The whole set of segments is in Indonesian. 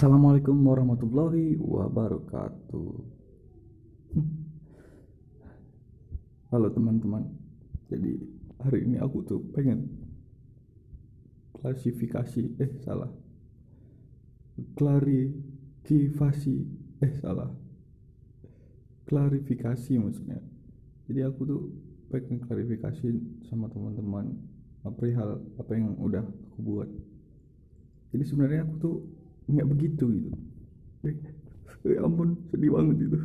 Assalamualaikum warahmatullahi wabarakatuh. Halo teman-teman. Jadi hari ini aku tuh pengen klasifikasi eh salah. Klarifikasi eh salah. Klarifikasi maksudnya. Jadi aku tuh pengen klarifikasi sama teman-teman perihal apa yang udah aku buat. Jadi sebenarnya aku tuh nggak begitu gitu. Eh, ya ampun sedih banget itu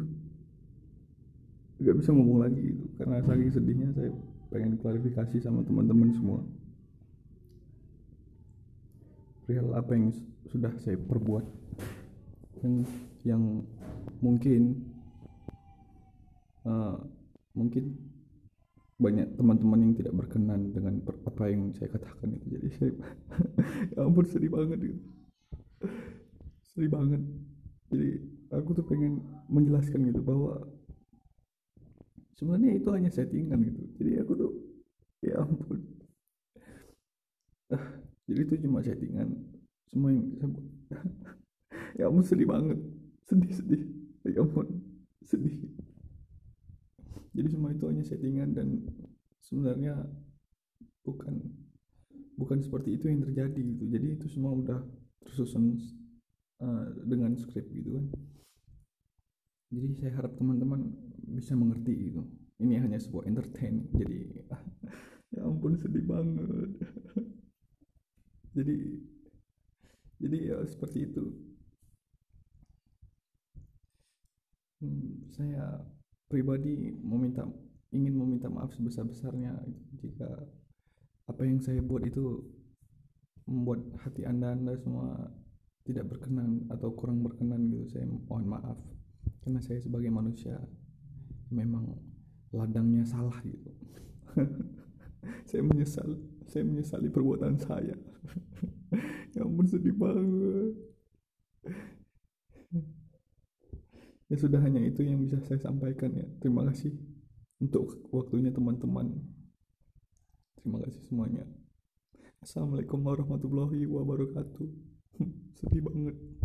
nggak bisa ngomong lagi gitu. Karena saking sedihnya saya pengen klarifikasi sama teman-teman semua. Real apa yang sudah saya perbuat. Yang yang mungkin uh, mungkin banyak teman-teman yang tidak berkenan dengan apa yang saya katakan itu. Jadi saya ya ampun sedih banget gitu sedih banget. Jadi aku tuh pengen menjelaskan gitu bahwa sebenarnya itu hanya settingan gitu. Jadi aku tuh ya ampun. Ah, jadi itu cuma settingan. Semua yang ya ampun sedih banget. Sedih sedih. Ya ampun sedih. Jadi semua itu hanya settingan dan sebenarnya bukan bukan seperti itu yang terjadi gitu. Jadi itu semua udah tersusun uh, dengan skrip gitu kan. Jadi saya harap teman-teman bisa mengerti gitu. Ini hanya sebuah entertain jadi ya ampun sedih banget. Jadi jadi ya seperti itu. Hmm, saya pribadi meminta ingin meminta maaf sebesar-besarnya jika apa yang saya buat itu membuat hati anda anda semua tidak berkenan atau kurang berkenan gitu. Saya mohon maaf. Karena saya sebagai manusia memang ladangnya salah gitu. Saya menyesal saya menyesali perbuatan saya. Ya ampun sedih banget. Ya sudah hanya itu yang bisa saya sampaikan ya. Terima kasih untuk waktunya teman-teman. Terima kasih semuanya Assalamualaikum warahmatullahi wabarakatuh. Sedih banget